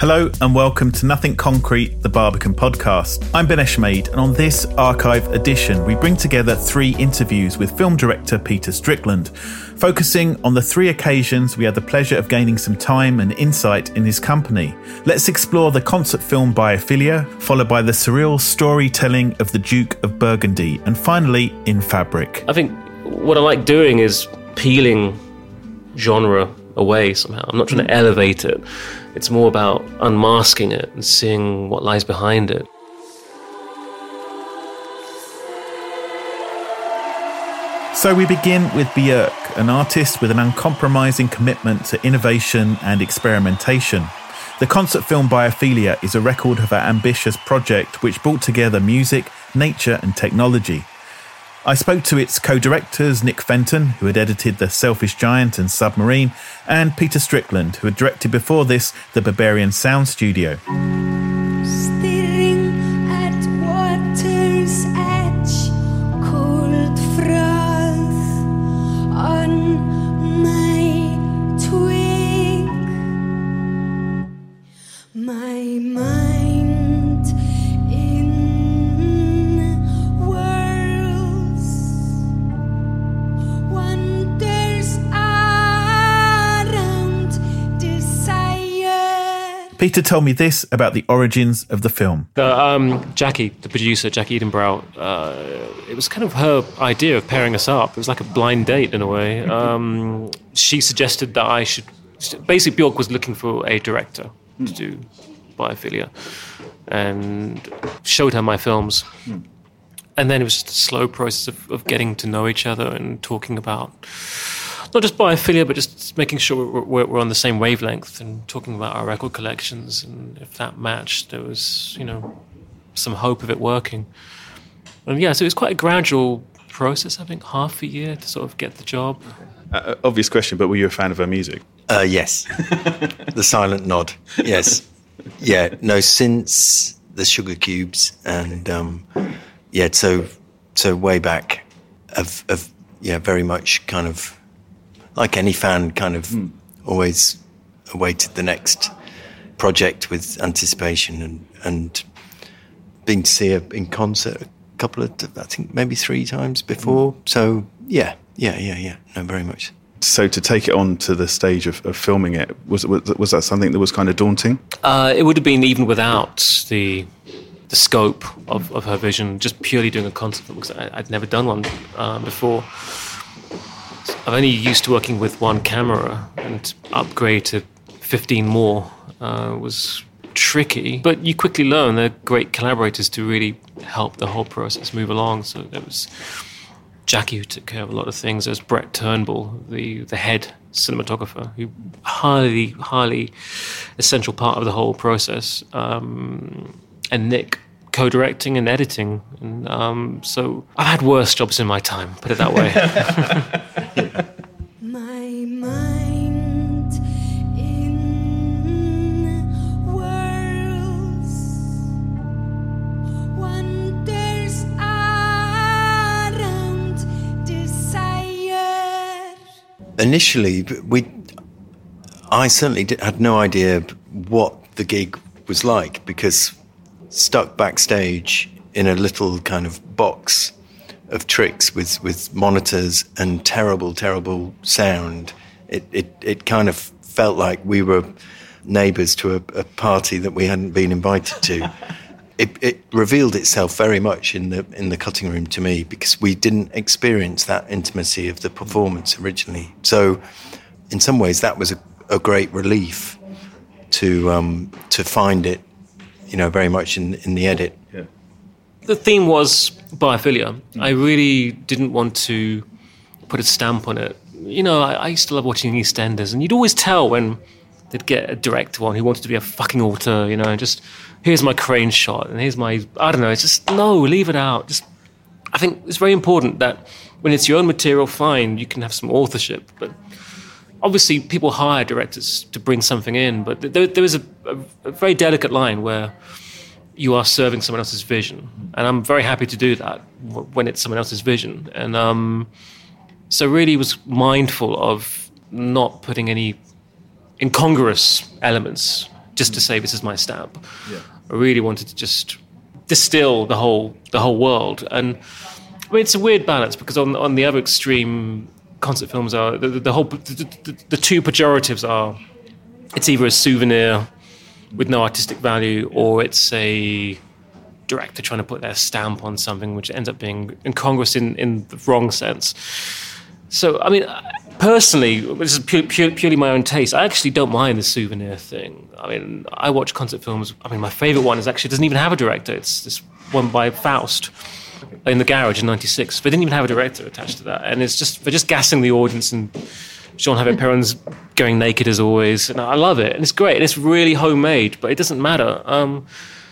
Hello and welcome to Nothing Concrete, the Barbican podcast. I'm Ben Eshmade, and on this archive edition, we bring together three interviews with film director Peter Strickland, focusing on the three occasions we had the pleasure of gaining some time and insight in his company. Let's explore the concert film Biophilia, followed by the surreal storytelling of the Duke of Burgundy, and finally, In Fabric. I think what I like doing is peeling genre away somehow. I'm not trying to hmm. elevate it. It's more about unmasking it and seeing what lies behind it. So we begin with Björk, an artist with an uncompromising commitment to innovation and experimentation. The concert film Biophilia is a record of her ambitious project which brought together music, nature, and technology. I spoke to its co directors Nick Fenton, who had edited The Selfish Giant and Submarine, and Peter Strickland, who had directed before this The Berberian Sound Studio. Peter told me this about the origins of the film. Uh, um, Jackie, the producer, Jackie Edenbrow, uh, it was kind of her idea of pairing us up. It was like a blind date in a way. Um, she suggested that I should. Basically, Bjork was looking for a director to do Biophilia and showed her my films. And then it was just a slow process of, of getting to know each other and talking about not just biophilia, but just making sure we're, we're, we're on the same wavelength and talking about our record collections. And if that matched, there was, you know, some hope of it working. And yeah, so it was quite a gradual process, I think, half a year to sort of get the job. Uh, obvious question, but were you a fan of her music? Uh, yes. the silent nod. Yes. Yeah. No, since the Sugar Cubes and um, yeah, so so way back, of of yeah, very much kind of like any fan, kind of always awaited the next project with anticipation and and been to see her in concert a couple of I think maybe three times before. So yeah, yeah, yeah, yeah. No, very much. So to take it on to the stage of, of filming it was, was was that something that was kind of daunting? Uh, it would have been even without the the scope of, of her vision, just purely doing a concert film, because I, I'd never done one uh, before. I'm only used to working with one camera, and upgrade to 15 more uh, was tricky. But you quickly learn they're great collaborators to really help the whole process move along. So there was Jackie who took care of a lot of things. There's Brett Turnbull, the the head cinematographer, who highly highly essential part of the whole process, um, and Nick co-directing and editing. And um, so I've had worse jobs in my time. Put it that way. initially we i certainly did, had no idea what the gig was like because stuck backstage in a little kind of box of tricks with, with monitors and terrible terrible sound it, it, it kind of felt like we were neighbours to a, a party that we hadn't been invited to. it, it revealed itself very much in the in the cutting room to me because we didn't experience that intimacy of the performance originally. So, in some ways, that was a, a great relief to um, to find it, you know, very much in in the edit. Yeah. the theme was biophilia. I really didn't want to put a stamp on it. You know, I, I used to love watching EastEnders, and you'd always tell when they'd get a director on who wanted to be a fucking author, you know, and just here's my crane shot, and here's my I don't know. It's just no, leave it out. Just I think it's very important that when it's your own material, fine, you can have some authorship, but obviously people hire directors to bring something in, but there, there is a, a, a very delicate line where you are serving someone else's vision, and I'm very happy to do that when it's someone else's vision. And um, so, really, was mindful of not putting any incongruous elements just to say this is my stamp. I really wanted to just distill the whole the whole world, and I mean it's a weird balance because on on the other extreme, concert films are the, the, the whole the, the, the two pejoratives are it's either a souvenir with no artistic value or it's a director trying to put their stamp on something which ends up being incongruous in, in the wrong sense. So, I mean, personally, this is pure, pure, purely my own taste. I actually don't mind the souvenir thing. I mean, I watch concert films. I mean, my favorite one is actually doesn't even have a director. It's this one by Faust in the garage in '96. They didn't even have a director attached to that, and it's just they're just gassing the audience and. Jean-Hervé Peron's going naked as always, and I love it, and it's great, and it's really homemade, but it doesn't matter. Um,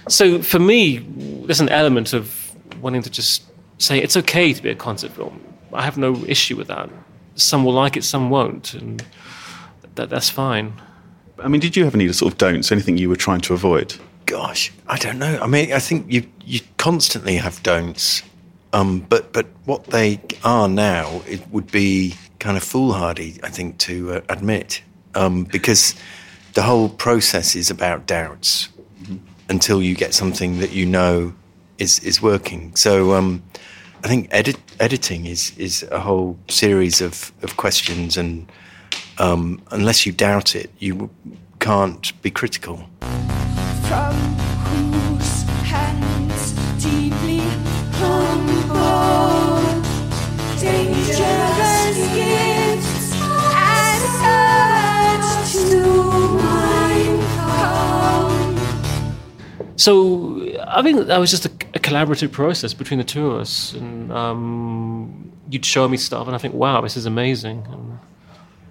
so for me, there's an element of wanting to just say it's okay to be a concert film. I have no issue with that. Some will like it, some won't, and that, that's fine. I mean, did you have any sort of don'ts? Anything you were trying to avoid? Gosh, I don't know. I mean, I think you you constantly have don'ts, um, but but what they are now, it would be kind of foolhardy, I think, to uh, admit, um, because the whole process is about doubts until you get something that you know is is working. So um, I think edit, editing is is a whole series of of questions, and um, unless you doubt it, you can't be critical. from whose hands deeply humble dangerous gifts and urge to mine come. So I think that was just a, a collaborative process between the two of us, and um, you'd show me stuff, and I think, wow, this is amazing. And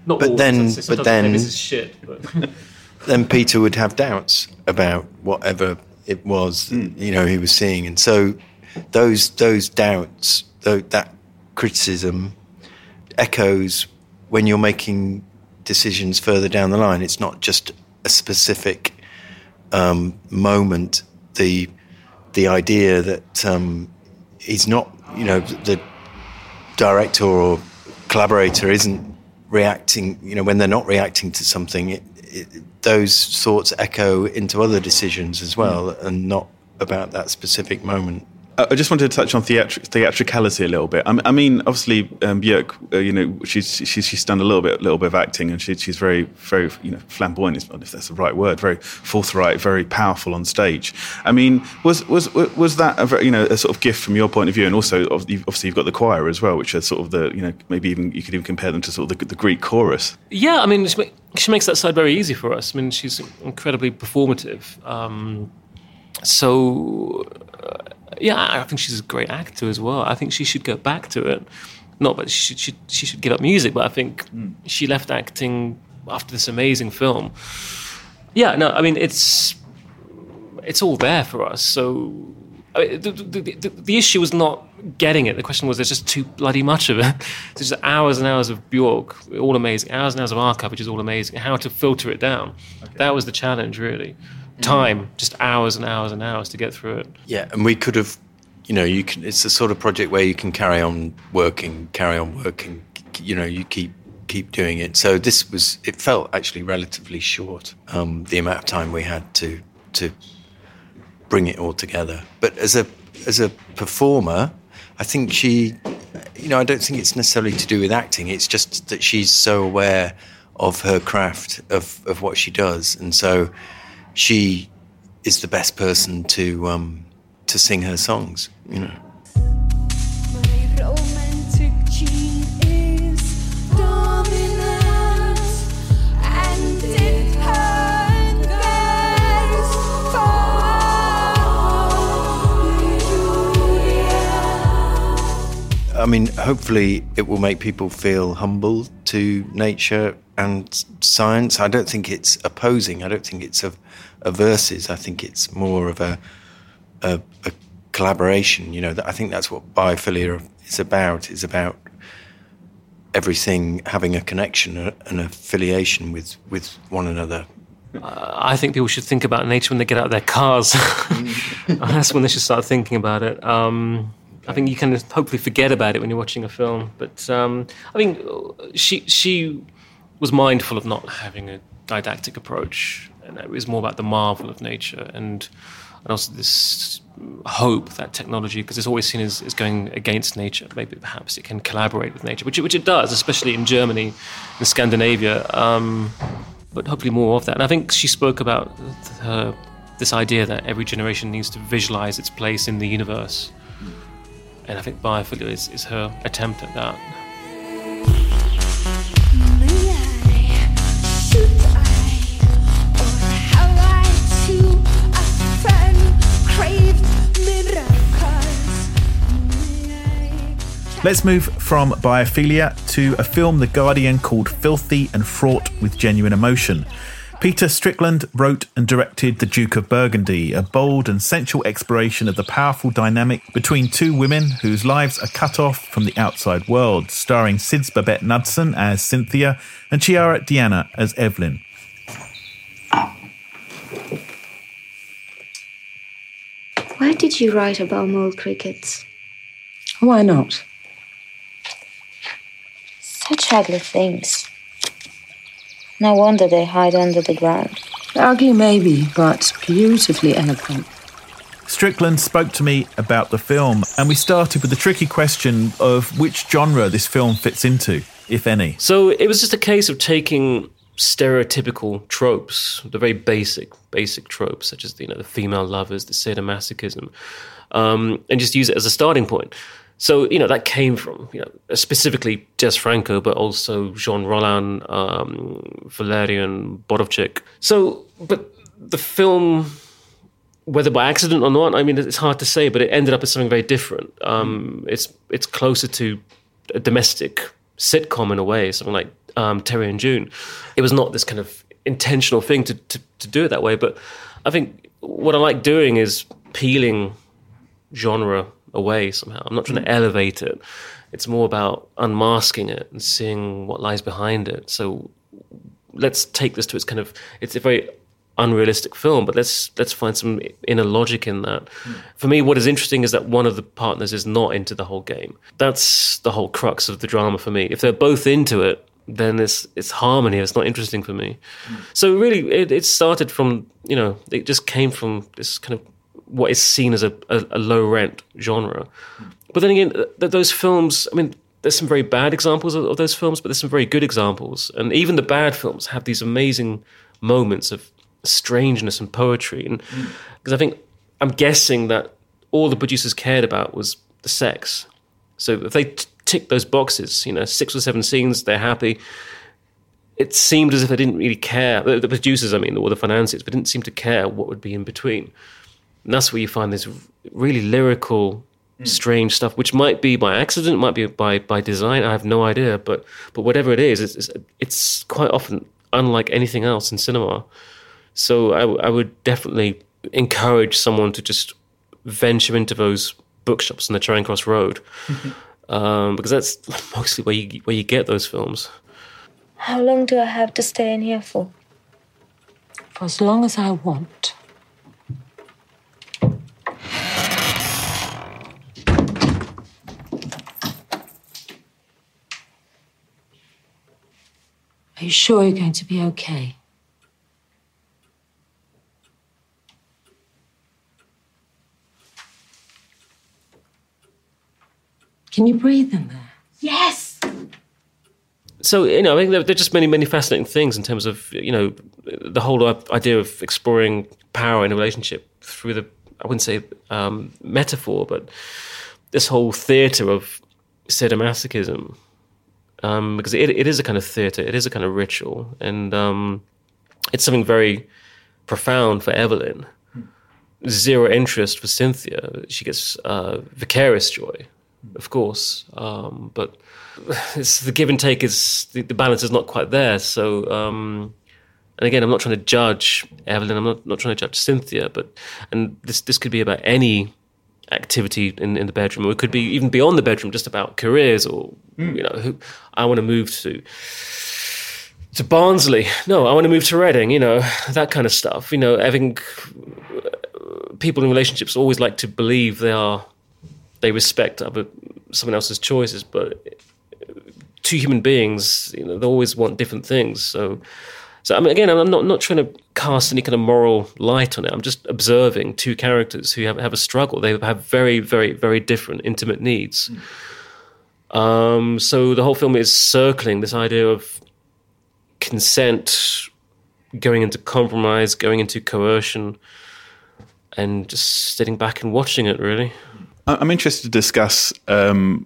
not But always, then- but sometimes I think then- this is shit. But then Peter would have doubts about whatever it was you know he was seeing, and so those those doubts, tho- that criticism, echoes when you're making decisions further down the line. It's not just a specific um, moment. The the idea that um, he's not, you know, the director or collaborator isn't reacting, you know, when they're not reacting to something, it, it, those thoughts echo into other decisions as well, and not about that specific moment. I just wanted to touch on theatri- theatricality a little bit. I, mean, obviously, um, Björk, uh, you know, she's, she's she's done a little bit, little bit of acting, and she, she's very, very, you know, flamboyant, if if that's the right word, very forthright, very powerful on stage. I mean, was was was that a very, you know a sort of gift from your point of view, and also obviously you've got the choir as well, which are sort of the you know maybe even you could even compare them to sort of the, the Greek chorus. yeah, I mean, she, she makes that side very easy for us. I mean, she's incredibly performative. Um, so, uh, yeah, I think she's a great actor as well. I think she should go back to it. Not that she should, she, she should give up music, but I think hmm. she left acting after this amazing film. Yeah, no, I mean, it's it's all there for us. So I mean, the, the, the, the issue was not getting it. The question was there's just too bloody much of it. There's just hours and hours of Bjork, all amazing. Hours and hours of archive, which is all amazing. How to filter it down. That was the challenge, really. Time, just hours and hours and hours to get through it. Yeah, and we could have, you know, you can. It's the sort of project where you can carry on working, carry on working. You know, you keep keep doing it. So this was. It felt actually relatively short. Um, the amount of time we had to to bring it all together. But as a as a performer, I think she, you know, I don't think it's necessarily to do with acting. It's just that she's so aware of her craft of of what she does, and so she is the best person to um, to sing her songs. You know. My romantic gene is dominant, and it hurts for I mean, hopefully, it will make people feel humble to nature and science. I don't think it's opposing. I don't think it's a, a versus. I think it's more of a, a, a collaboration. You know, I think that's what biophilia is about. It's about everything having a connection, an affiliation with, with one another. I think people should think about nature when they get out of their cars. That's when they should start thinking about it. Um, I think you can hopefully forget about it when you're watching a film. But um, I think she she was mindful of not having a didactic approach, and it was more about the marvel of nature and and also this hope that technology, because it's always seen as, as going against nature. Maybe perhaps it can collaborate with nature, which it, which it does, especially in Germany, in Scandinavia. Um, but hopefully more of that. And I think she spoke about her, this idea that every generation needs to visualize its place in the universe. And I think biophilia is, is her attempt at that. Let's move from biophilia to a film The Guardian called Filthy and Fraught with Genuine Emotion. Peter Strickland wrote and directed The Duke of Burgundy, a bold and sensual exploration of the powerful dynamic between two women whose lives are cut off from the outside world, starring Sidse Babett Knudsen as Cynthia and Chiara D'Anna as Evelyn. Why did you write about mole crickets? Why not? Such ugly things. No wonder they hide under the ground. Ugly, maybe, but beautifully eloquent. Strickland spoke to me about the film, and we started with the tricky question of which genre this film fits into, if any. So it was just a case of taking stereotypical tropes, the very basic, basic tropes, such as you know the female lovers, the sadomasochism, um, and just use it as a starting point. So you know that came from you know specifically Jess Franco, but also Jean Rollin, um, Walerian Borowczyk. So, but the film whether by accident or not, I mean, it's hard to say, but it ended up as something very different. Um, it's it's closer to a domestic sitcom in a way, something like um, Terry and June. It was not this kind of intentional thing to, to, to do it that way, but I think what I like doing is peeling genre away somehow. I'm not trying to hmm. elevate it. It's more about unmasking it and seeing what lies behind it. So let's take this to its kind of it's a very unrealistic film, but let's let's find some inner logic in that. Hmm. For me, what is interesting is that one of the partners is not into the whole game. That's the whole crux of the drama for me. If they're both into it, then it's it's harmony. It's not interesting for me. Hmm. So really, it, it started from you know it just came from this kind of what is seen as a, a, a low rent genre. But then again, th- those films. I mean, there's some very bad examples of, of those films, but there's some very good examples. And even the bad films have these amazing moments of strangeness and poetry. And hmm. because I think I'm guessing that all the producers cared about was the sex. So if they t- tick those boxes, you know, six or seven scenes, they're happy. It seemed as if they didn't really care. The, the producers, I mean, or the financiers, but didn't seem to care what would be in between. And that's where you find this really lyrical, strange stuff, which might be by accident, might be by by design. I have no idea, but but whatever it is, it's it's, it's quite often unlike anything else in cinema. So I would definitely encourage someone to just venture into those bookshops on the Charing Cross Road, um, because that's mostly where you where you get those films. How long do I have to stay in here for? For as long as I want. You sure you're going to be okay? Can you breathe in there? Yes! so you know, I think there, there are just many, many fascinating things in terms of you know the whole idea of exploring power in a relationship through the I wouldn't say um, metaphor, but this whole theatre of sadomasochism, um, because it, it is a kind of theatre, it is a kind of ritual, and um, it's something very profound for Evelyn. Zero interest for Cynthia. She gets uh, vicarious joy, of course, um, but it's the give and take is the, the balance is not quite there. So, um, and again, I'm not trying to judge Evelyn. I'm not, not trying to judge Cynthia, but and this this could be about any activity in, in the bedroom, or it could be even beyond the bedroom, just about careers, or hmm. you know, who I want to move to to Barnsley. No, I want to move to Reading. You know, that kind of stuff. You know, having uh, people in relationships always like to believe they are they respect other someone else's choices, but two human beings, you know, they always want different things. So, so I mean, again, I'm not not trying to cast any kind of moral light on it. I'm just observing two characters who have have a struggle. They have very, very, very different intimate needs. Um, so the whole film is circling this idea of consent, going into compromise, going into coercion, and just sitting back and watching it. Really. I'm interested to discuss um,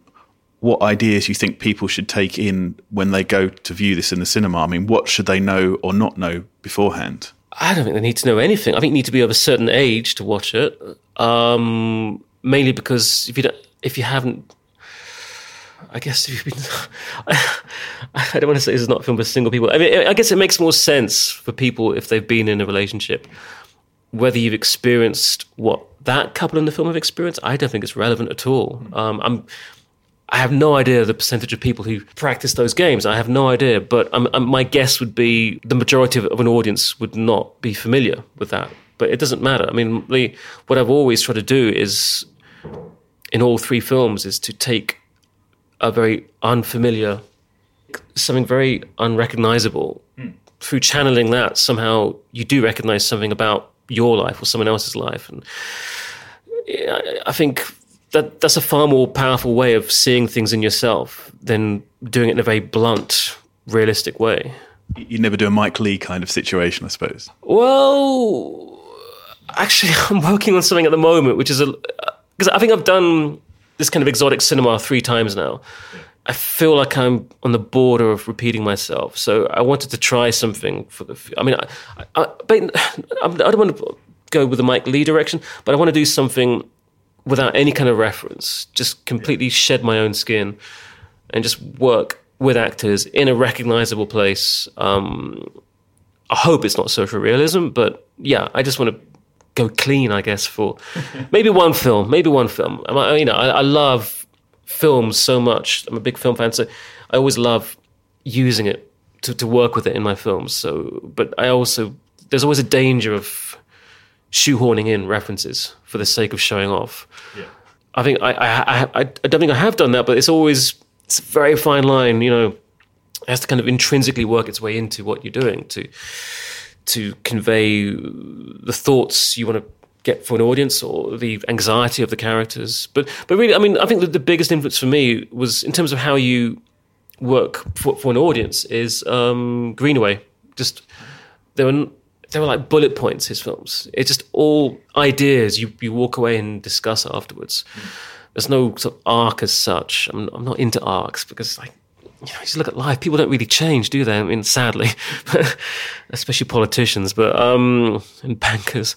what ideas you think people should take in when they go to view this in the cinema. I mean, what should they know or not know beforehand? I don't think they need to know anything. I think you need to be of a certain age to watch it. Um, mainly because if you don't, if you haven't, I guess if you've been, I don't want to say this is not a film for single people. I mean, I guess it makes more sense for people if they've been in a relationship. Whether you've experienced what that couple in the film have experienced, I don't think it's relevant at all. Um, I'm. I have no idea the percentage of people who practice those games. I have no idea, but um, um, my guess would be the majority of, of, an audience would not be familiar with that. But it doesn't matter. I mean, the, what I've always tried to do is, in all three films, is to take a very unfamiliar, something very unrecognizable. Mm. Through channeling that, somehow you do recognize something about your life or someone else's life, and I think that that's a far more powerful way of seeing things in yourself than doing it in a very blunt, realistic way. You'd never do a Mike Lee kind of situation, I suppose. Well, actually, I'm working on something at the moment, which is a because I think I've done this kind of exotic cinema three times now. I feel like I'm on the border of repeating myself, so I wanted to try something for the. I mean, I, I, I don't want to go with the Mike Lee direction, but I want to do something without any kind of reference, just completely shed my own skin and just work with actors in a recognizable place. Um, I hope it's not social realism, but yeah, I just want to go clean, I guess, for maybe one film, maybe one film. I, you know, I, I love films so much. I'm a big film fan, so I always love using it to, to work with it in my films. So, but I also there's always a danger of shoehorning in references for the sake of showing off. Yeah. I think I, I, I, I don't think I have done that, but it's always it's a very fine line. You know, it has to kind of intrinsically work its way into what you're doing to to convey the thoughts you want to get for an audience or the anxiety of the characters. But but really, I mean, I think that the biggest influence for me was in terms of how you work for, for an audience is um, Greenaway. Just there were they were like bullet points. His films. It's just all ideas you you walk away and discuss afterwards. Mm. There's no sort of arc as such. I'm, I'm not into arcs because like you know, just look at life. People don't really change, do they? I mean, sadly, especially politicians, but um, and bankers.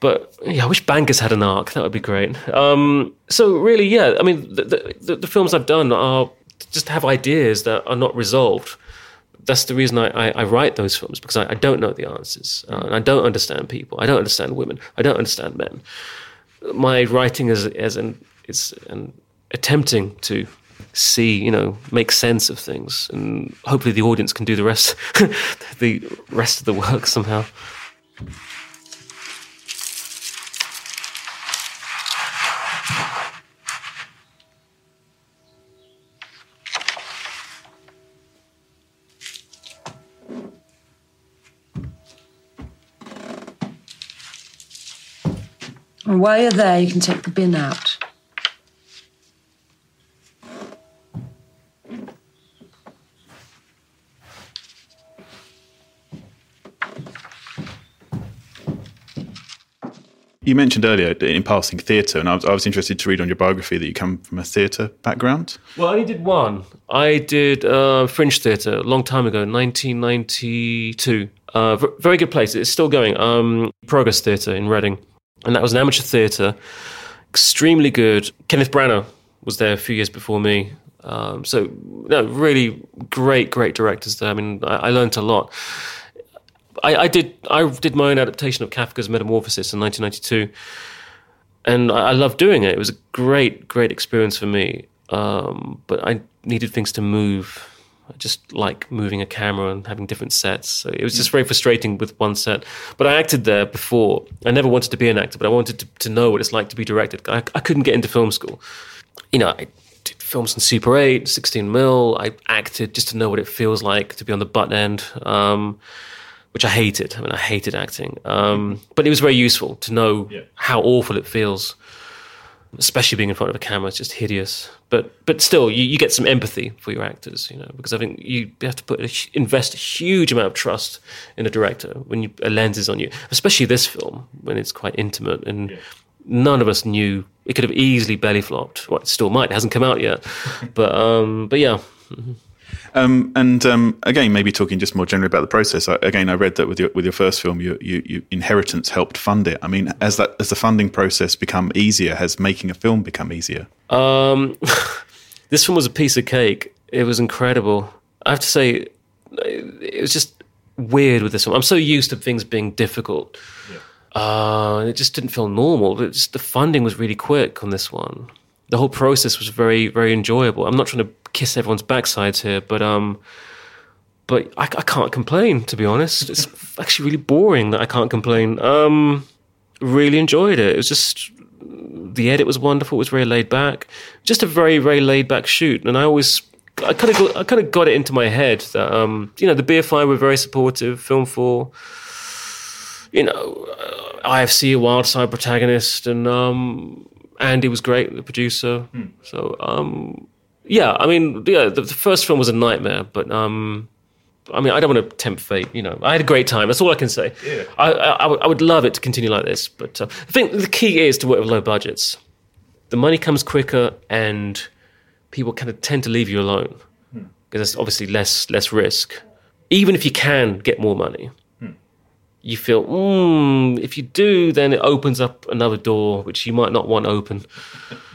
But yeah, I wish bankers had an arc. That would be great. Um, so really, yeah. I mean, the, the, the films I've done are just have ideas that are not resolved that's the reason I, I, I, write those films because I, I don't know the answers uh, I don't understand people. I don't understand women. I don't understand men. My writing is as an is an attempting to see, you know, make sense of things, and hopefully the audience can do the rest, the rest of the work somehow. And while you're there, you can take the bin out. You mentioned earlier in passing theatre, and I was, I was, interested to read on your biography that you come from a theatre background. Well, I only did one. I did uh, Fringe Theatre a long time ago, 1992. Uh, very good place. It's still going. Um, Progress Theatre in Reading. And that was an amateur theatre. Extremely good. Kenneth Branagh was there a few years before me. Um, so, no, really great, great directors there. I mean, I, I learned a lot. I, I did I did my own adaptation of Kafka's Metamorphosis in 1992, and I, I loved doing it. It was a great, great experience for me. Um, but I needed things to move. I just like moving a camera and having different sets. So it was just very frustrating with one set. But I acted there before. I never wanted to be an actor, but I wanted to, to know what it's like to be directed. I, I couldn't get into film school. You know, I did films in Super 8, 16 mil. I acted just to know what it feels like to be on the butt end. Um, which I hated. I mean, I hated acting. Um, but it was very useful to know how awful it feels, especially being in front of a camera. It's just hideous. But but still, you, you get some empathy for your actors, you know, because I think you have to put a, invest a huge amount of trust in a director when you, a lens is on you, especially this film when it's quite intimate and. None of us knew it could have easily belly flopped. Well, it still might. It hasn't come out yet, but um, but yeah, Um, and um, again, maybe talking just more generally about the process. I, again, I read that with your with your first film, you, you, you inheritance helped fund it. I mean, as that as the funding process become easier, has making a film become easier? Um, this one was a piece of cake. It was incredible. I have to say, it was just weird with this one. I'm so used to things being difficult. Uh, it just didn't feel normal. It just, the funding was really quick on this one. The whole process was very, very enjoyable. I'm not trying to kiss everyone's backsides here, but um, but I, I can't complain. To be honest, it's actually really boring that I can't complain. Um, really enjoyed it. It was just the edit was wonderful. It was very laid back. Just a very, very laid back shoot. And I always, I kind of, got, I kind of got it into my head that, um, you know, the BFI were very supportive. Film4, you know, uh, IFC, a wild side protagonist, and um, Andy was great, the producer. So, um, yeah, I mean, yeah, the, the first film was a nightmare, but um, I mean, I don't want to tempt fate. You know, I had a great time. That's all I can say. Yeah. I, I, I would- I would love it to continue like this, but uh, I think the key is to work with low budgets. The money comes quicker, and people kind of tend to leave you alone because there's obviously less less risk. Even if you can get more money, you feel, mm, if you do, then it opens up another door which you might not want open.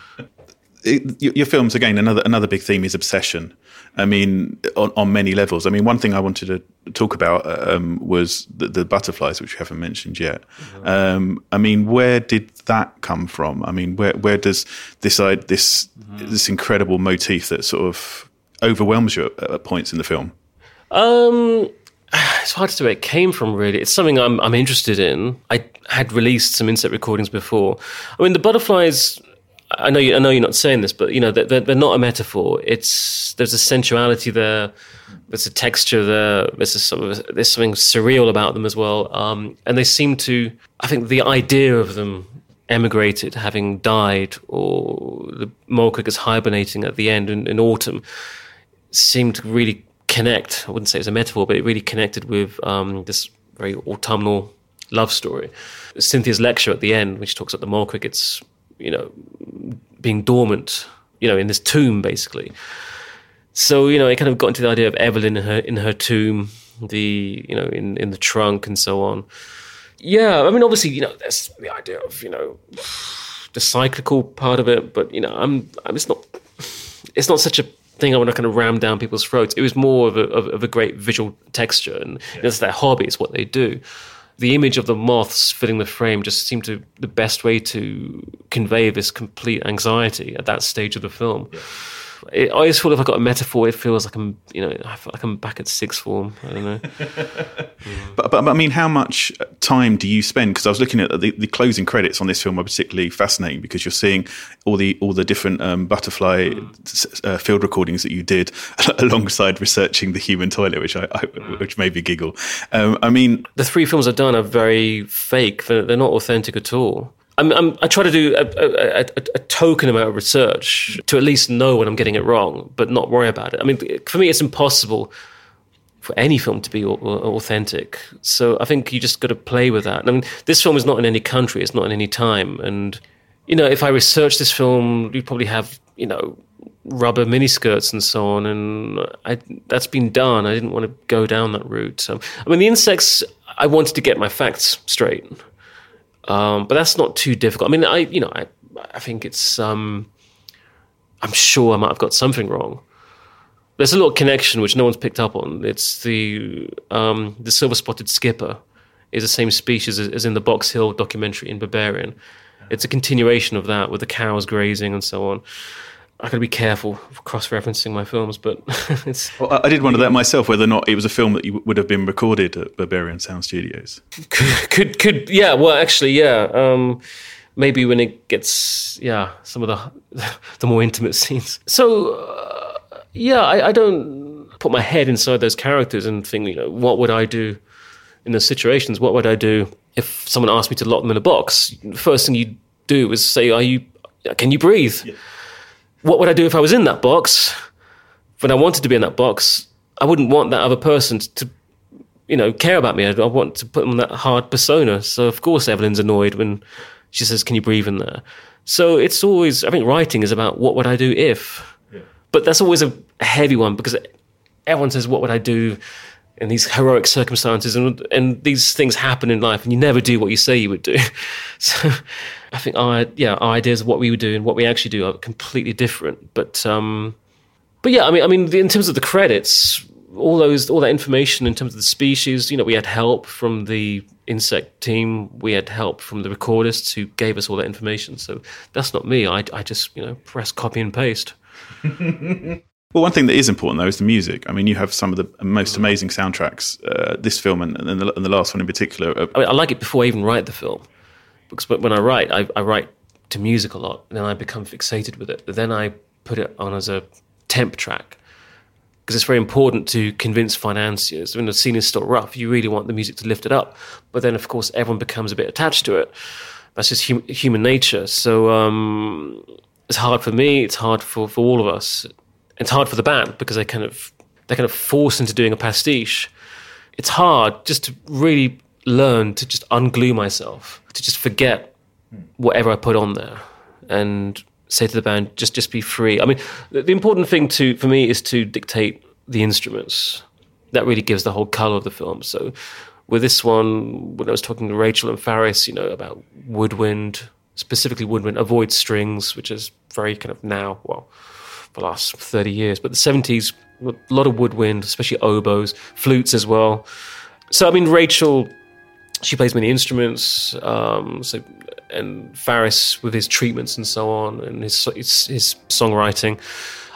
it, your, films again another another big theme is obsession i mean on, on many levels i mean one thing i wanted to talk about um, was the, the butterflies which we haven't mentioned yet um, i mean where did that come from i mean where where does this i this this incredible motif that sort of overwhelms you at, at points in the film Um, it's hard to say where it came from. Really, it's something I'm I'm interested in. I had released some inset recordings before. I mean, the butterflies. I know you, I know you're not saying this, but you know they're, they're, not a metaphor. It's there's a sensuality there. There's a texture there. There's a sort of there's something surreal about them as well. Um, and they seem to. I think the idea of them emigrated, having died, or the mole crickets hibernating at the end in, in autumn, seemed to really connect. I wouldn't say it's a metaphor, but it really connected with um, this very autumnal love story. Cynthia's lecture at the end, which talks about the mole crickets, you know, being dormant, you know, in this tomb, basically. So you know, it kind of got into the idea of Evelyn in her in her tomb, the you know, in in the trunk and so on. Yeah, I mean, obviously, you know, there's the idea of you know the cyclical part of it, but you know, I'm, I'm it's not it's not such a thing I want to kind of ram down people's throats. It was more of a, of, of a great visual texture, and know, it's their hobby. It's what they do. The image of the moths filling the frame just seemed to the best way to convey this complete anxiety at that stage of the film. It, I always feel if I got a metaphor, it feels like I'm, you know, I feel like I'm back at sixth form. I don't know. But, but, but I mean, how much time do you spend? Because I was looking at the, the closing credits on this film are particularly fascinating because you're seeing all the all the different um, butterfly s- uh, field recordings that you did alongside researching the human toilet, which I, I which made me giggle. Um, I mean, the three films I've done are very fake. They're, they're not authentic at all. I'm, I'm, I try to do a, a, a, token amount of research to at least know when I'm getting it wrong, but not worry about it. I mean, for me, it's impossible for any film to be au- au- authentic. So I think you just got to play with that. I mean, this film is not in any country, it's not in any time. And, you know, if I researched this film, you'd probably have, you know, rubber miniskirts and so on. And I, that's been done. I didn't want to go down that route. So, I mean, the insects, I wanted to get my facts straight. Um, but that's not too difficult. I mean, I, you know, I, I think it's, um, I'm sure I might have got something wrong. There's a little connection which no one's picked up on. It's the um, the silver spotted skipper is the same species as, as in the Box Hill documentary in Berberian. It's a continuation of that with the cows grazing and so on. I got to be careful cross referencing my films, but it's Well, I- did wonder that myself, whether or not it was a film that you would have been recorded at Berberian Sound Studios. could could yeah. Well, actually, yeah. Um, maybe when it gets yeah some of the the more intimate scenes. So uh, yeah, I, I don't put my head inside those characters and think you know what would I do in those situations? What would I do if someone asked me to lock them in a box? The first thing you do is say, "Are you? Can you breathe?" What would I do if I was in that box? When I wanted to be in that box, I wouldn't want that other person to you know, care about me. I, I want to put them in that hard persona. So of course Evelyn's annoyed when she says, "Can you breathe in there?" So it's always. I think writing is about what would I do if. But that's always a heavy one because everyone says, "What would I do?" In these heroic circumstances, and and these things happen in life, and you never do what you say you would do. So, I think our yeah our ideas of what we would do and what we actually do are completely different. But um, but yeah, I mean, I mean, in terms of the credits, all those, all that information in terms of the species, you know, we had help from the insect team, we had help from the recordists who gave us all that information. So that's not me. I, I just, you know, press copy and paste. Well, one thing that is important though is the music. I mean, you have some of the most amazing soundtracks. Uh, this film and, and, the, and the last one in particular. Uh, I, mean, I like it before I even write the film, because when I write, I, I write to music a lot, and then I become fixated with it. Then I put it on as a temp track because it's very important to convince financiers when the scene is still rough. You really want the music to lift it up, but then of course everyone becomes a bit attached to it. That's just hum- human nature. So um, it's hard for me. It's hard for, for all of us. It's hard for the band because they kind of they're kind of forced into doing a pastiche. It's hard just to really learn to just unglue myself, to just forget whatever I put on there, and say to the band, just just be free. I mean, the, important thing to for me is to dictate the instruments. That really gives the whole color of the film. So with this one, when I was talking to Rachel and Faris, you know, about woodwind, specifically woodwind, avoid strings, which is very kind of now, well, the last 30 years. But the 70s, a lot of woodwind, especially oboes, flutes as well. So, I mean, Rachel, she plays many instruments. Um, so, and Faris with his treatments and so on, and his, his, his songwriting.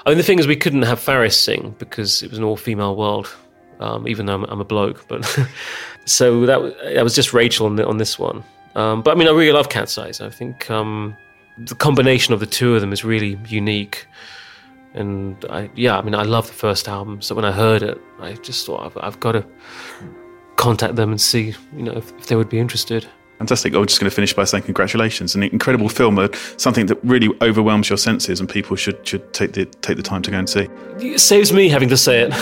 I mean, the thing is, we couldn't have Faris sing because it was an all female world, um, even though I'm, I'm a bloke. But so that, that was just Rachel on, the, on this one. Um, but I mean, I really love Cat's Eyes. I think um, the combination of the two of them is really unique. And I, yeah, I mean, I love the first album. So when I heard it, I just thought I've, I've got to contact them and see, you know, if, if they would be interested. Fantastic. I'm just going to finish by saying congratulations. An incredible film, uh, something that really overwhelms your senses, and people should should take the take the time to go and see. It saves me having to say it. I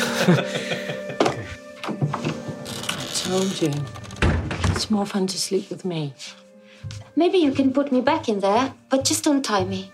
told you. It's more fun to sleep with me. Maybe you can put me back in there, but just don't tie me.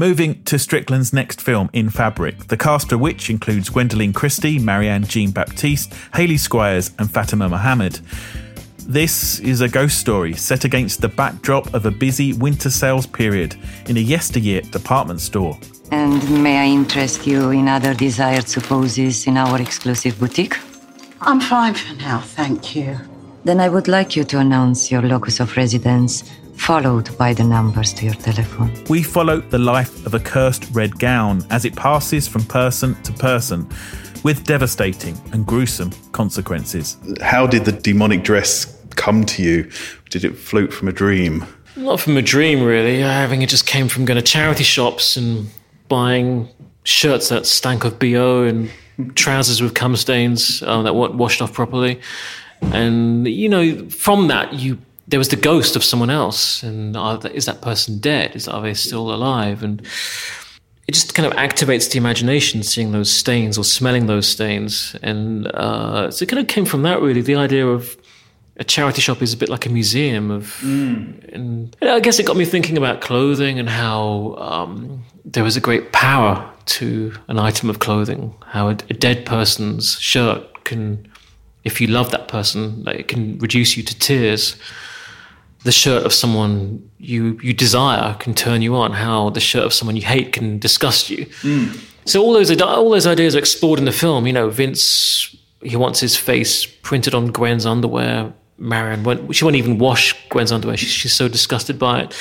Moving to Strickland's next film, In Fabric, the cast of which includes Gwendoline Christie, Marianne Jean Baptiste, Hayley Squires, and Fatma Mohamed. This is a ghost story set against the backdrop of a busy winter sales period in a yesteryear department store. And may I interest you in other desired supposes in our exclusive boutique? I'm fine for now, thank you. Then I would like you to announce your locus of residence, followed by the numbers to your telephone. We follow the life of a cursed red gown as it passes from person to person with devastating and gruesome consequences. How did the demonic dress come to you? Did it float from a dream? Not from a dream, really. I think it just came from going to charity shops and buying shirts that stank of BO and trousers with cum stains um, that weren't washed off properly. And, you know, from that, you there was the ghost of someone else. And are, is that person dead? Is, are they still alive? And it just kind of activates the imagination seeing those stains or smelling those stains. And uh, so it kind of came from that, really, the idea of a charity shop is a bit like a museum of, and I guess it got me thinking about clothing and how um, there was a great power to an item of clothing. How a, a dead person's shirt can, if you love that person, like, it can reduce you to tears. The shirt of someone you you desire can turn you on. How the shirt of someone you hate can disgust you. So all those all those ideas are explored in the film. You know, Vince he wants his face printed on Gwen's underwear. Marion won't, she won't even wash Gwen's underwear. She's, she's so disgusted by it.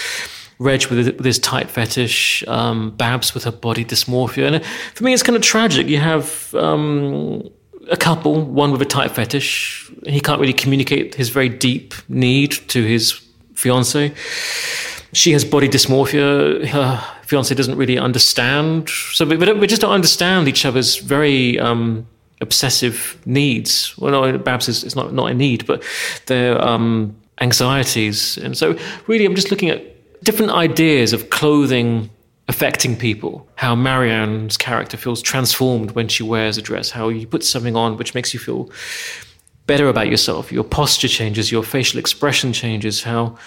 Reg with, with his tight fetish, um, Babs with her body dysmorphia, and for me, it's kind of tragic. You have um, a couple, one with a tight fetish. He can't really communicate his very deep need to his fiance. She has body dysmorphia. Her fiance doesn't really understand. So we, we, just don't understand each other's very um, obsessive needs. Well, no, Babs is, is not not a need, but their um, anxieties. And so, really, I'm just looking at different ideas of clothing affecting people. How Marianne's character feels transformed when she wears a dress. How you put something on which makes you feel better about yourself. Your posture changes. Your facial expression changes. How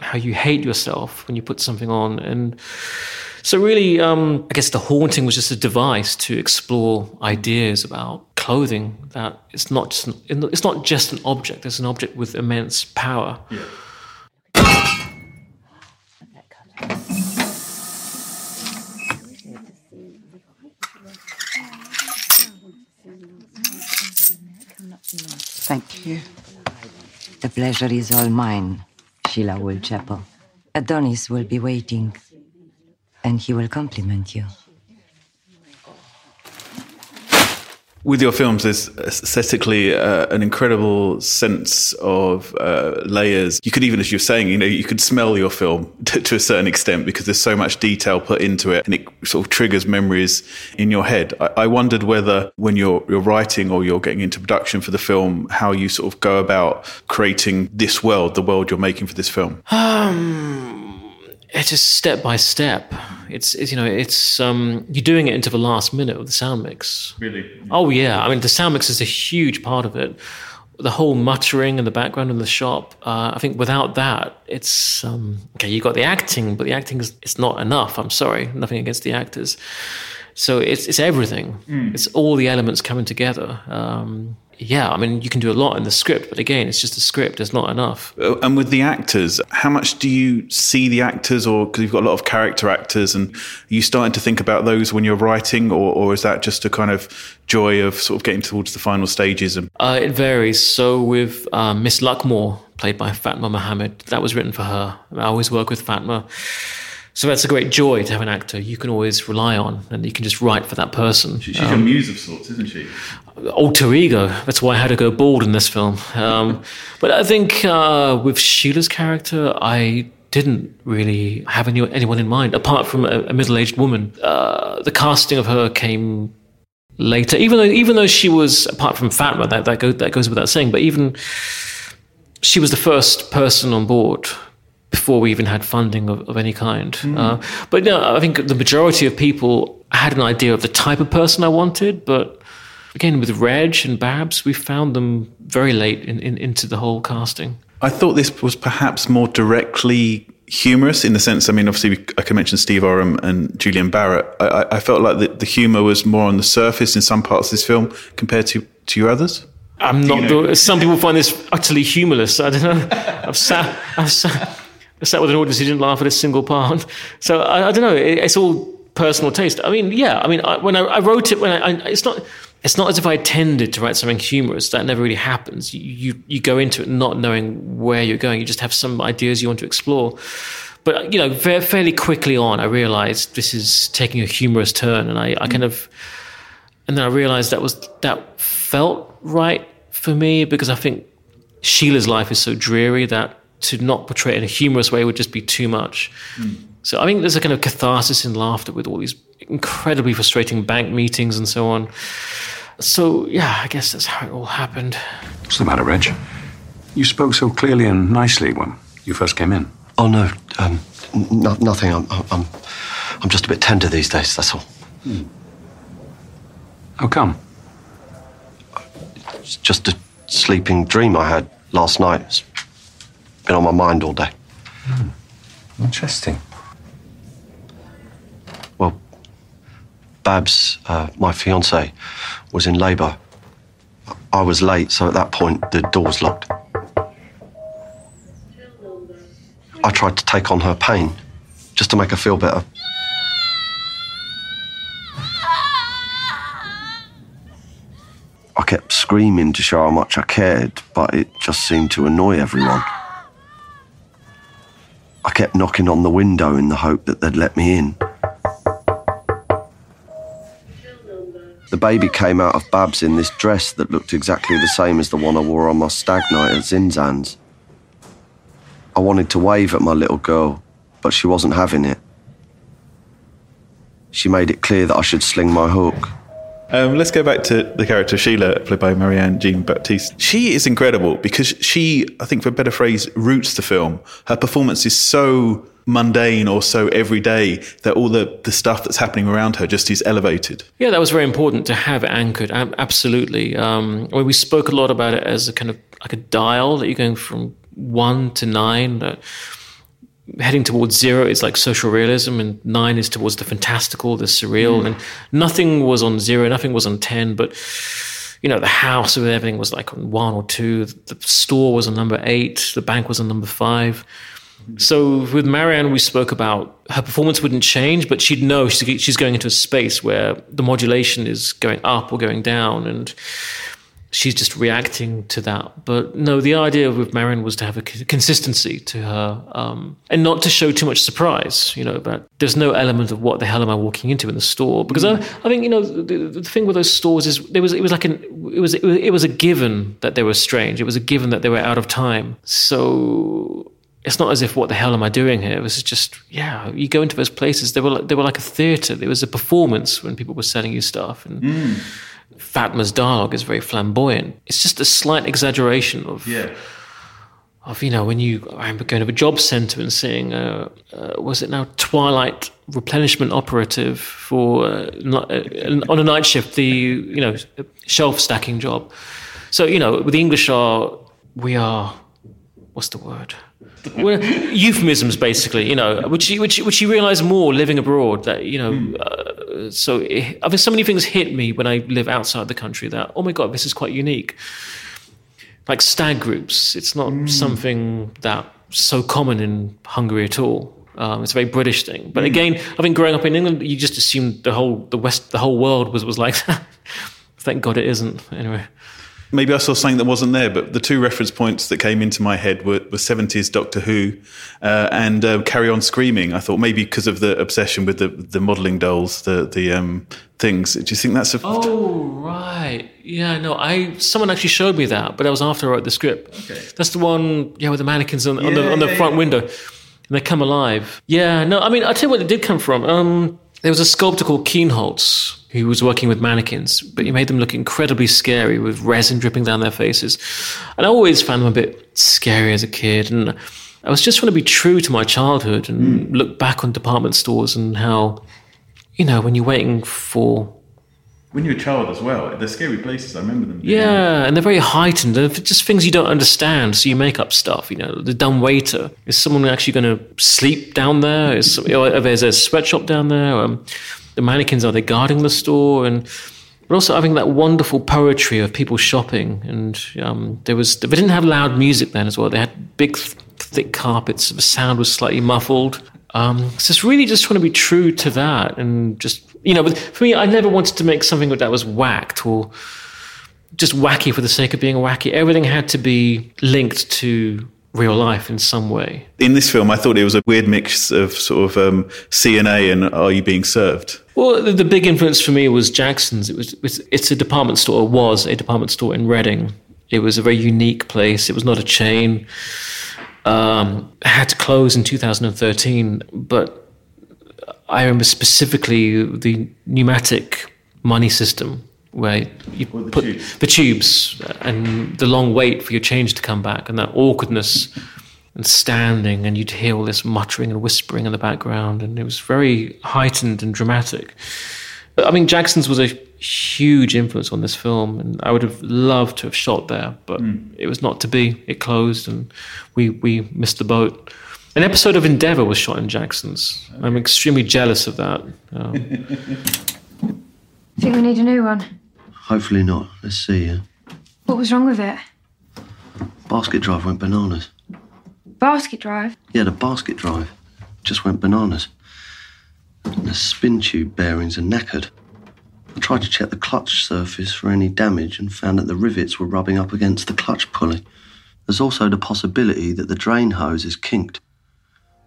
how you hate yourself when you put something on and. So really, um, I guess the haunting was just a device to explore ideas about clothing. That it's not just an, it's not just an object. It's an object with immense power. Thank you. The pleasure is all mine, Sheila Woolchapel. Adonis will be waiting, and he will compliment you. With your films, there's aesthetically uh, an incredible sense of uh, layers. You could even, as you're saying, you know, you could smell your film to, to, a certain extent because there's so much detail put into it, and it sort of triggers memories in your head. I, I wondered whether, when you're you're writing or you're getting into production for the film, how you sort of go about creating this world, the world you're making for this film. Um, it's just step by step. It's, it's you know it's um, you're doing it into the last minute of the sound mix. Really? Oh yeah, I mean the sound mix is a huge part of it. The whole muttering in the background in the shop. Uh, I think without that, it's um, okay. You got the acting, but the acting is it's not enough. I'm sorry, nothing against the actors. So it's it's everything. Mm. It's all the elements coming together. Um, yeah, I mean, you can do a lot in the script, but again, it's just a script. It's not enough. Uh, And with the actors, how much do you see the actors, or because you've got a lot of character actors, and are you starting to think about those when you're writing, or, or is that just a kind of joy of sort of getting towards the final stages? And Uh, it varies. So with um, Miss Luckmoore, played by Fatma Mohamed, that was written for her. I always work with Fatma. So that's a great joy to have an actor you can always rely on, and you can just write for that person. she's Um, your muse of sorts, isn't she? alter ego. That's why I had to go bald in this film. Um, but I think uh, with Sheila's character, I didn't really have any, anyone in mind apart from a, a middle-aged woman. Uh, the casting of her came later, even though even though she was apart from Fatma, that that, go, that goes without saying. But even she was the first person on board before we even had funding of, of any kind. Uh, but no, I think the majority of people had an idea of the type of person I wanted, but again, with Reg and Babs, we found them very late in, in, into the whole casting. I thought this was perhaps more directly humorous in the sense. I mean, obviously, we, I can mention Steve Oram and Julian Barratt. I, I- I felt like the, the humor was more on the surface in some parts of this film compared to to your others. I'm not. the, some people find this utterly humorless. I don't know. I've sat. I've sat. Sat with an audience who didn't laugh at a single part. So I, I don't know. It, it's all personal taste. I mean, yeah. I mean, I, when I, I wrote it, when I, it's not. It's not as if I intended to write something humorous. That never really happens. You, you you go into it not knowing where you're going. You just have some ideas you want to explore. But you know, fa- fairly quickly on, I realized this is taking a humorous turn, and I, I kind mm. of and then I realized that was that felt right for me because I think Sheila's life is so dreary that to not portray it in a humorous way would just be too much. So I think there's a kind of catharsis in laughter with all these incredibly frustrating bank meetings and so on. So yeah, I guess that's how it all happened. What's the matter, Reg? You spoke so clearly and nicely when you first came in. Oh no, um, n- nothing. I'm, I'm, I'm just a bit tender these days. That's all. How come? It's just a sleeping dream I had last night. It's been on my mind all day. Interesting. Well, Babs, uh, my fiance, was in labour. I was late, so at that point the door was locked. I tried to take on her pain, just to make her feel better. I kept screaming to show how much I cared, but it just seemed to annoy everyone. I kept knocking on the window in the hope that they'd let me in. The baby came out of Babs in this dress that looked exactly the same as the one I wore on my stag night at Zinzan's. I wanted to wave at my little girl, but she wasn't having it. She made it clear that I should sling my hook. Um, let's go back to the character Sheila, played by Marianne Jean Baptiste. She is incredible because she, I think, for a better phrase, roots the film. Her performance is so mundane or so everyday that all the, the stuff that's happening around her just is elevated. Yeah, that was very important to have anchored. Absolutely. Um, we spoke a lot about it as a kind of like a dial that you're going from one to nine. That heading towards zero is like social realism, and nine is towards the fantastical, the surreal, Mm. and nothing was on zero, nothing was on ten, but. You know, the house with everything was like on one or two. The store was on number eight. The bank was on number five. So with Marianne, we spoke about her performance wouldn't change, but she'd know she's, she's going into a space where the modulation is going up or going down, and she's just reacting to that. But no, the idea with Marianne was to have a consistency to her, um, and not to show too much surprise. You know, that there's no element of what the hell am I walking into in the store because I, I think you know the, the thing with those stores is there was it was like an it was it was, it was a given that they were strange. It was a given that they were out of time. So it's not as if what the hell am I doing here? It was just yeah. You go into those places, they were like, they were like a theater. There was a performance when people were selling you stuff, and Fatma's dialogue is very flamboyant. It's just a slight exaggeration of Yeah. of you know when you I remember going to a job center and seeing uh, uh, was it now Twilight replenishment operative for uh, uh, on a night shift the you know shelf stacking job. So you know with the English are we are what's the word We're, euphemisms basically you know which you- which which you realize more living abroad that you know uh, so it, I think so many things hit me when I live outside the country that oh my god this is quite unique like stag groups. It's not something that's so common in Hungary at all. Um, it's a very British thing. But again, I think growing up in England, you just assumed the whole the West, the whole world was was like that. Thank God it isn't. Anyway. Maybe I saw something that wasn't there, but the two reference points that came into my head were, were 70s Doctor Who uh, and uh, Carry On Screaming. I thought maybe because of the obsession with the, the modelling dolls, the, the um, things. Do you think that's a. Oh right, yeah. No, I someone actually showed me that, but that was after I wrote the script. Okay. That's the one, yeah, with the mannequins on, on the on the yeah, front yeah. window, and they come alive. Yeah, no, I mean, I tell you what it did come from. Um, there was a sculptor called Kienholz who was working with mannequins, but he made them look incredibly scary with resin dripping down their faces, and I always found them a bit scary as a kid, and I was just trying to be true to my childhood and look back on department stores and how, you know, when you're waiting for When you're a child as well, they're scary places. I remember them. Yeah, and they're very heightened. They're just things you don't understand, so you make up stuff. You know, the dumb waiter is someone actually going to sleep down there? Is or there's a sweatshop down there? Um, the mannequins are they guarding the store? And but also having that wonderful poetry of people shopping. And um, there was they didn't have loud music then as well. They had big, th- thick carpets. The sound was slightly muffled. Um, so it's really just trying to be true to that, and just you know, but for me, I never wanted to make something that was whacked or just wacky for the sake of being wacky. Everything had to be linked to real life in some way. In this film, I thought it was a weird mix of sort of um, C&A and Are You Being Served? Well, the, the big influence for me was Jackson's. It was it's, it's a department store. It was a department store in Reading. It was a very unique place. It was not a chain. um, had to close in 2013, but I remember specifically the pneumatic money system where you the put tubes. the tubes and the long wait for your change to come back and that awkwardness and standing and you'd hear all this muttering and whispering in the background and it was very heightened and dramatic. I mean, Jackson's was a huge influence on this film, and I would have loved to have shot there, but it was not to be. It closed, and we we missed the boat. An episode of Endeavour was shot in Jackson's. I'm extremely jealous of that. Um, Think we need a new one. Hopefully not. Let's see. Yeah. What was wrong with it? Basket drive went bananas. Basket drive. Yeah, the basket drive just went bananas. The spin tube bearings are knackered. I tried to check the clutch surface for any damage and found that the rivets were rubbing up against the clutch pulley. There's also the possibility that the drain hose is kinked,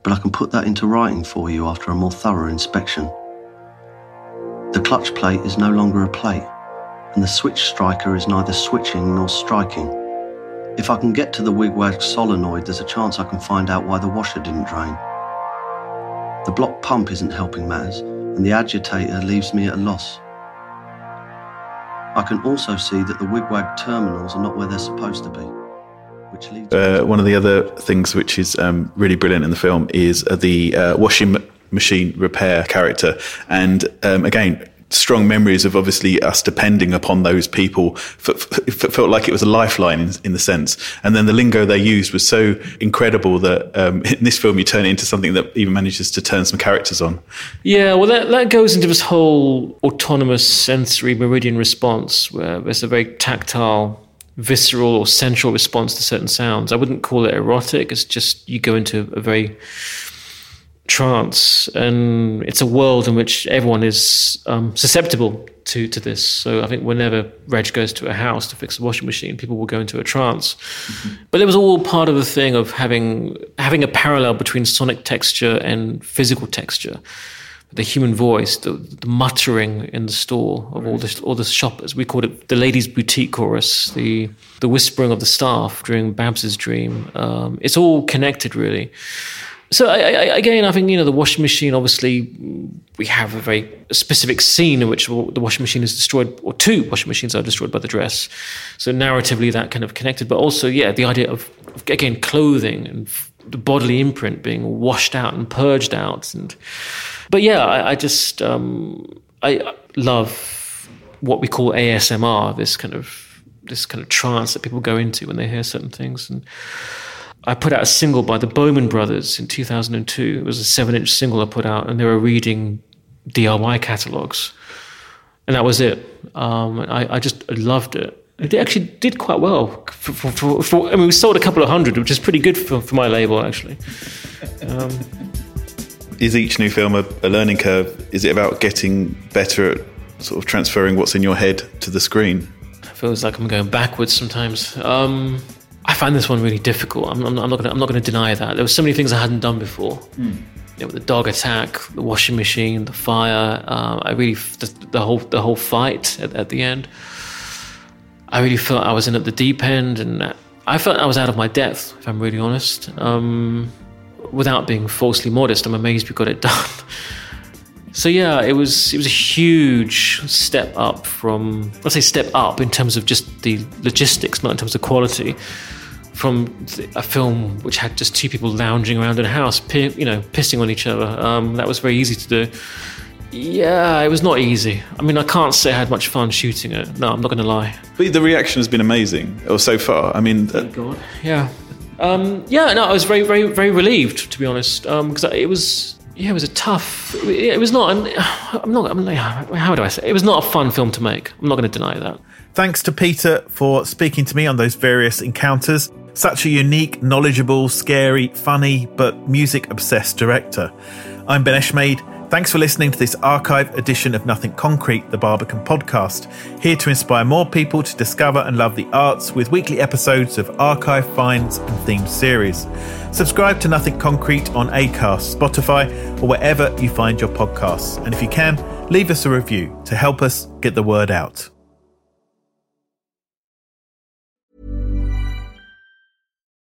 but I can put that into writing for you after a more thorough inspection. The clutch plate is no longer a plate, and the switch striker is neither switching nor striking. If I can get to the wigwag solenoid, there's a chance I can find out why the washer didn't drain. The block pump isn't helping matters, and the agitator leaves me at a loss. I can also see that the wigwag terminals are not where they're supposed to be, which leads. Uh, one of the other things which is um, really brilliant in the film is uh, the uh, washing machine repair character, and um, again. Strong memories of obviously us depending upon those people. It felt like it was a lifeline in, in the sense. And then the lingo they used was so incredible that um, in this film you turn it into something that even manages to turn some characters on. Yeah, well, that, that goes into this whole autonomous sensory meridian response, where there's a very tactile, visceral, or sensual response to certain sounds. I wouldn't call it erotic, it's just you go into a very trance, and it's a world in which everyone is um, susceptible to, to this. So I think whenever Reg goes to a house to fix a washing machine, people will go into a trance. But it was all part of the thing of having having a parallel between sonic texture and physical texture. The human voice, the, the muttering in the store of all the all the shoppers. We called it the ladies' boutique chorus. The the whispering of the staff during Babs's dream. Um, it's all connected, really. So I, I, again, I think you know the washing machine. Obviously, we have a very specific scene in which the washing machine is destroyed, or two washing machines are destroyed by the dress. So narratively, that kind of connected. But also, yeah, the idea of, again clothing and the bodily imprint being washed out and purged out. And but yeah, I, I just um, I love what we call ASMR. This kind of this kind of trance that people go into when they hear certain things and. I put out a single by the Bowman Brothers in 2002. It was a seven inch single I put out, and they were reading DIY catalogs. And that was it. Um, I, I just loved it. It actually did quite well. For, for, for, for, I mean, we sold a couple of hundred, which is pretty good for, for my label, actually. Um, Is each new film a, a learning curve? Is it about getting better at sort of transferring what's in your head to the screen? It feels like I'm going backwards sometimes. Um, I found this one really difficult. I'm, I'm, I'm not gonna, I'm not going to deny that. There were so many things I hadn't done before. Hmm. You know, the dog attack, the washing machine, the fire. Uh, I really the, the whole the whole fight at, at the end. I really felt I was in at the deep end, and I felt I was out of my depth. If I'm really honest, um, without being falsely modest, I'm amazed we got it done. So yeah, it was it was a huge step up from let's say step up in terms of just the logistics, not in terms of quality, from a film which had just two people lounging around in a house, pi- you know, pissing on each other. Um, that was very easy to do. Yeah, it was not easy. I mean, I can't say I had much fun shooting it. No, I'm not going to lie. But the reaction has been amazing, or so far. I mean, uh, God. Yeah. Um, yeah, no, I was very, very, very relieved to be honest, because it was, yeah, it was a tough. It, it was not. an- I'm not. I'm, how do I say? It was not a fun film to make. I'm not going to deny that. Thanks to Peter for speaking to me on those various encounters. Such a unique, knowledgeable, scary, funny, but music obsessed director. I'm Ben Eshmade. Thanks for listening to this archive edition of Nothing Concrete, the Barbican podcast. Here to inspire more people to discover and love the arts with weekly episodes of archive finds and themed series. Subscribe to Nothing Concrete on Acast, Spotify, or wherever you find your podcasts. And if you can, leave us a review to help us get the word out.